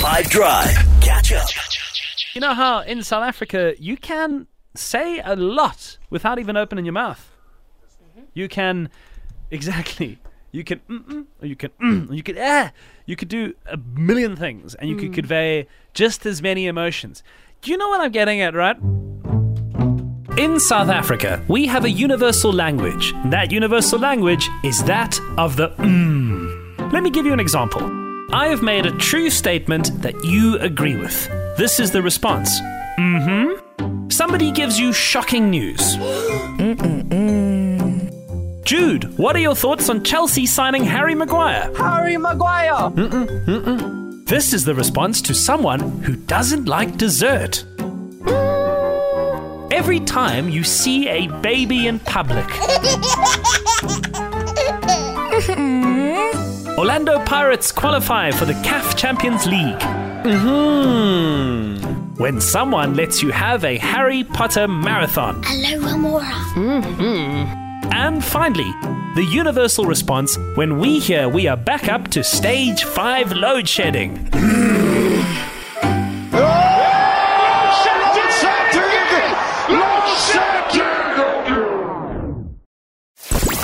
5 Drive. Catch up. You know how in South Africa you can say a lot without even opening your mouth. You can exactly. You can mm-mm, or you can mm, or you could ah. You could do a million things, and you could convey just as many emotions. Do you know what I'm getting at, right? In South Africa, we have a universal language. That universal language is that of the mm. Let me give you an example. I have made a true statement that you agree with. This is the response. Mm-hmm. Somebody gives you shocking news. Jude, what are your thoughts on Chelsea signing Harry Maguire? Harry Maguire. Mm-mm, mm-mm. This is the response to someone who doesn't like dessert. Every time you see a baby in public. Orlando Pirates qualify for the CAF Champions League. Mhm. When someone lets you have a Harry Potter marathon. Alohomora. And finally, the universal response when we hear we are back up to stage 5 load shedding.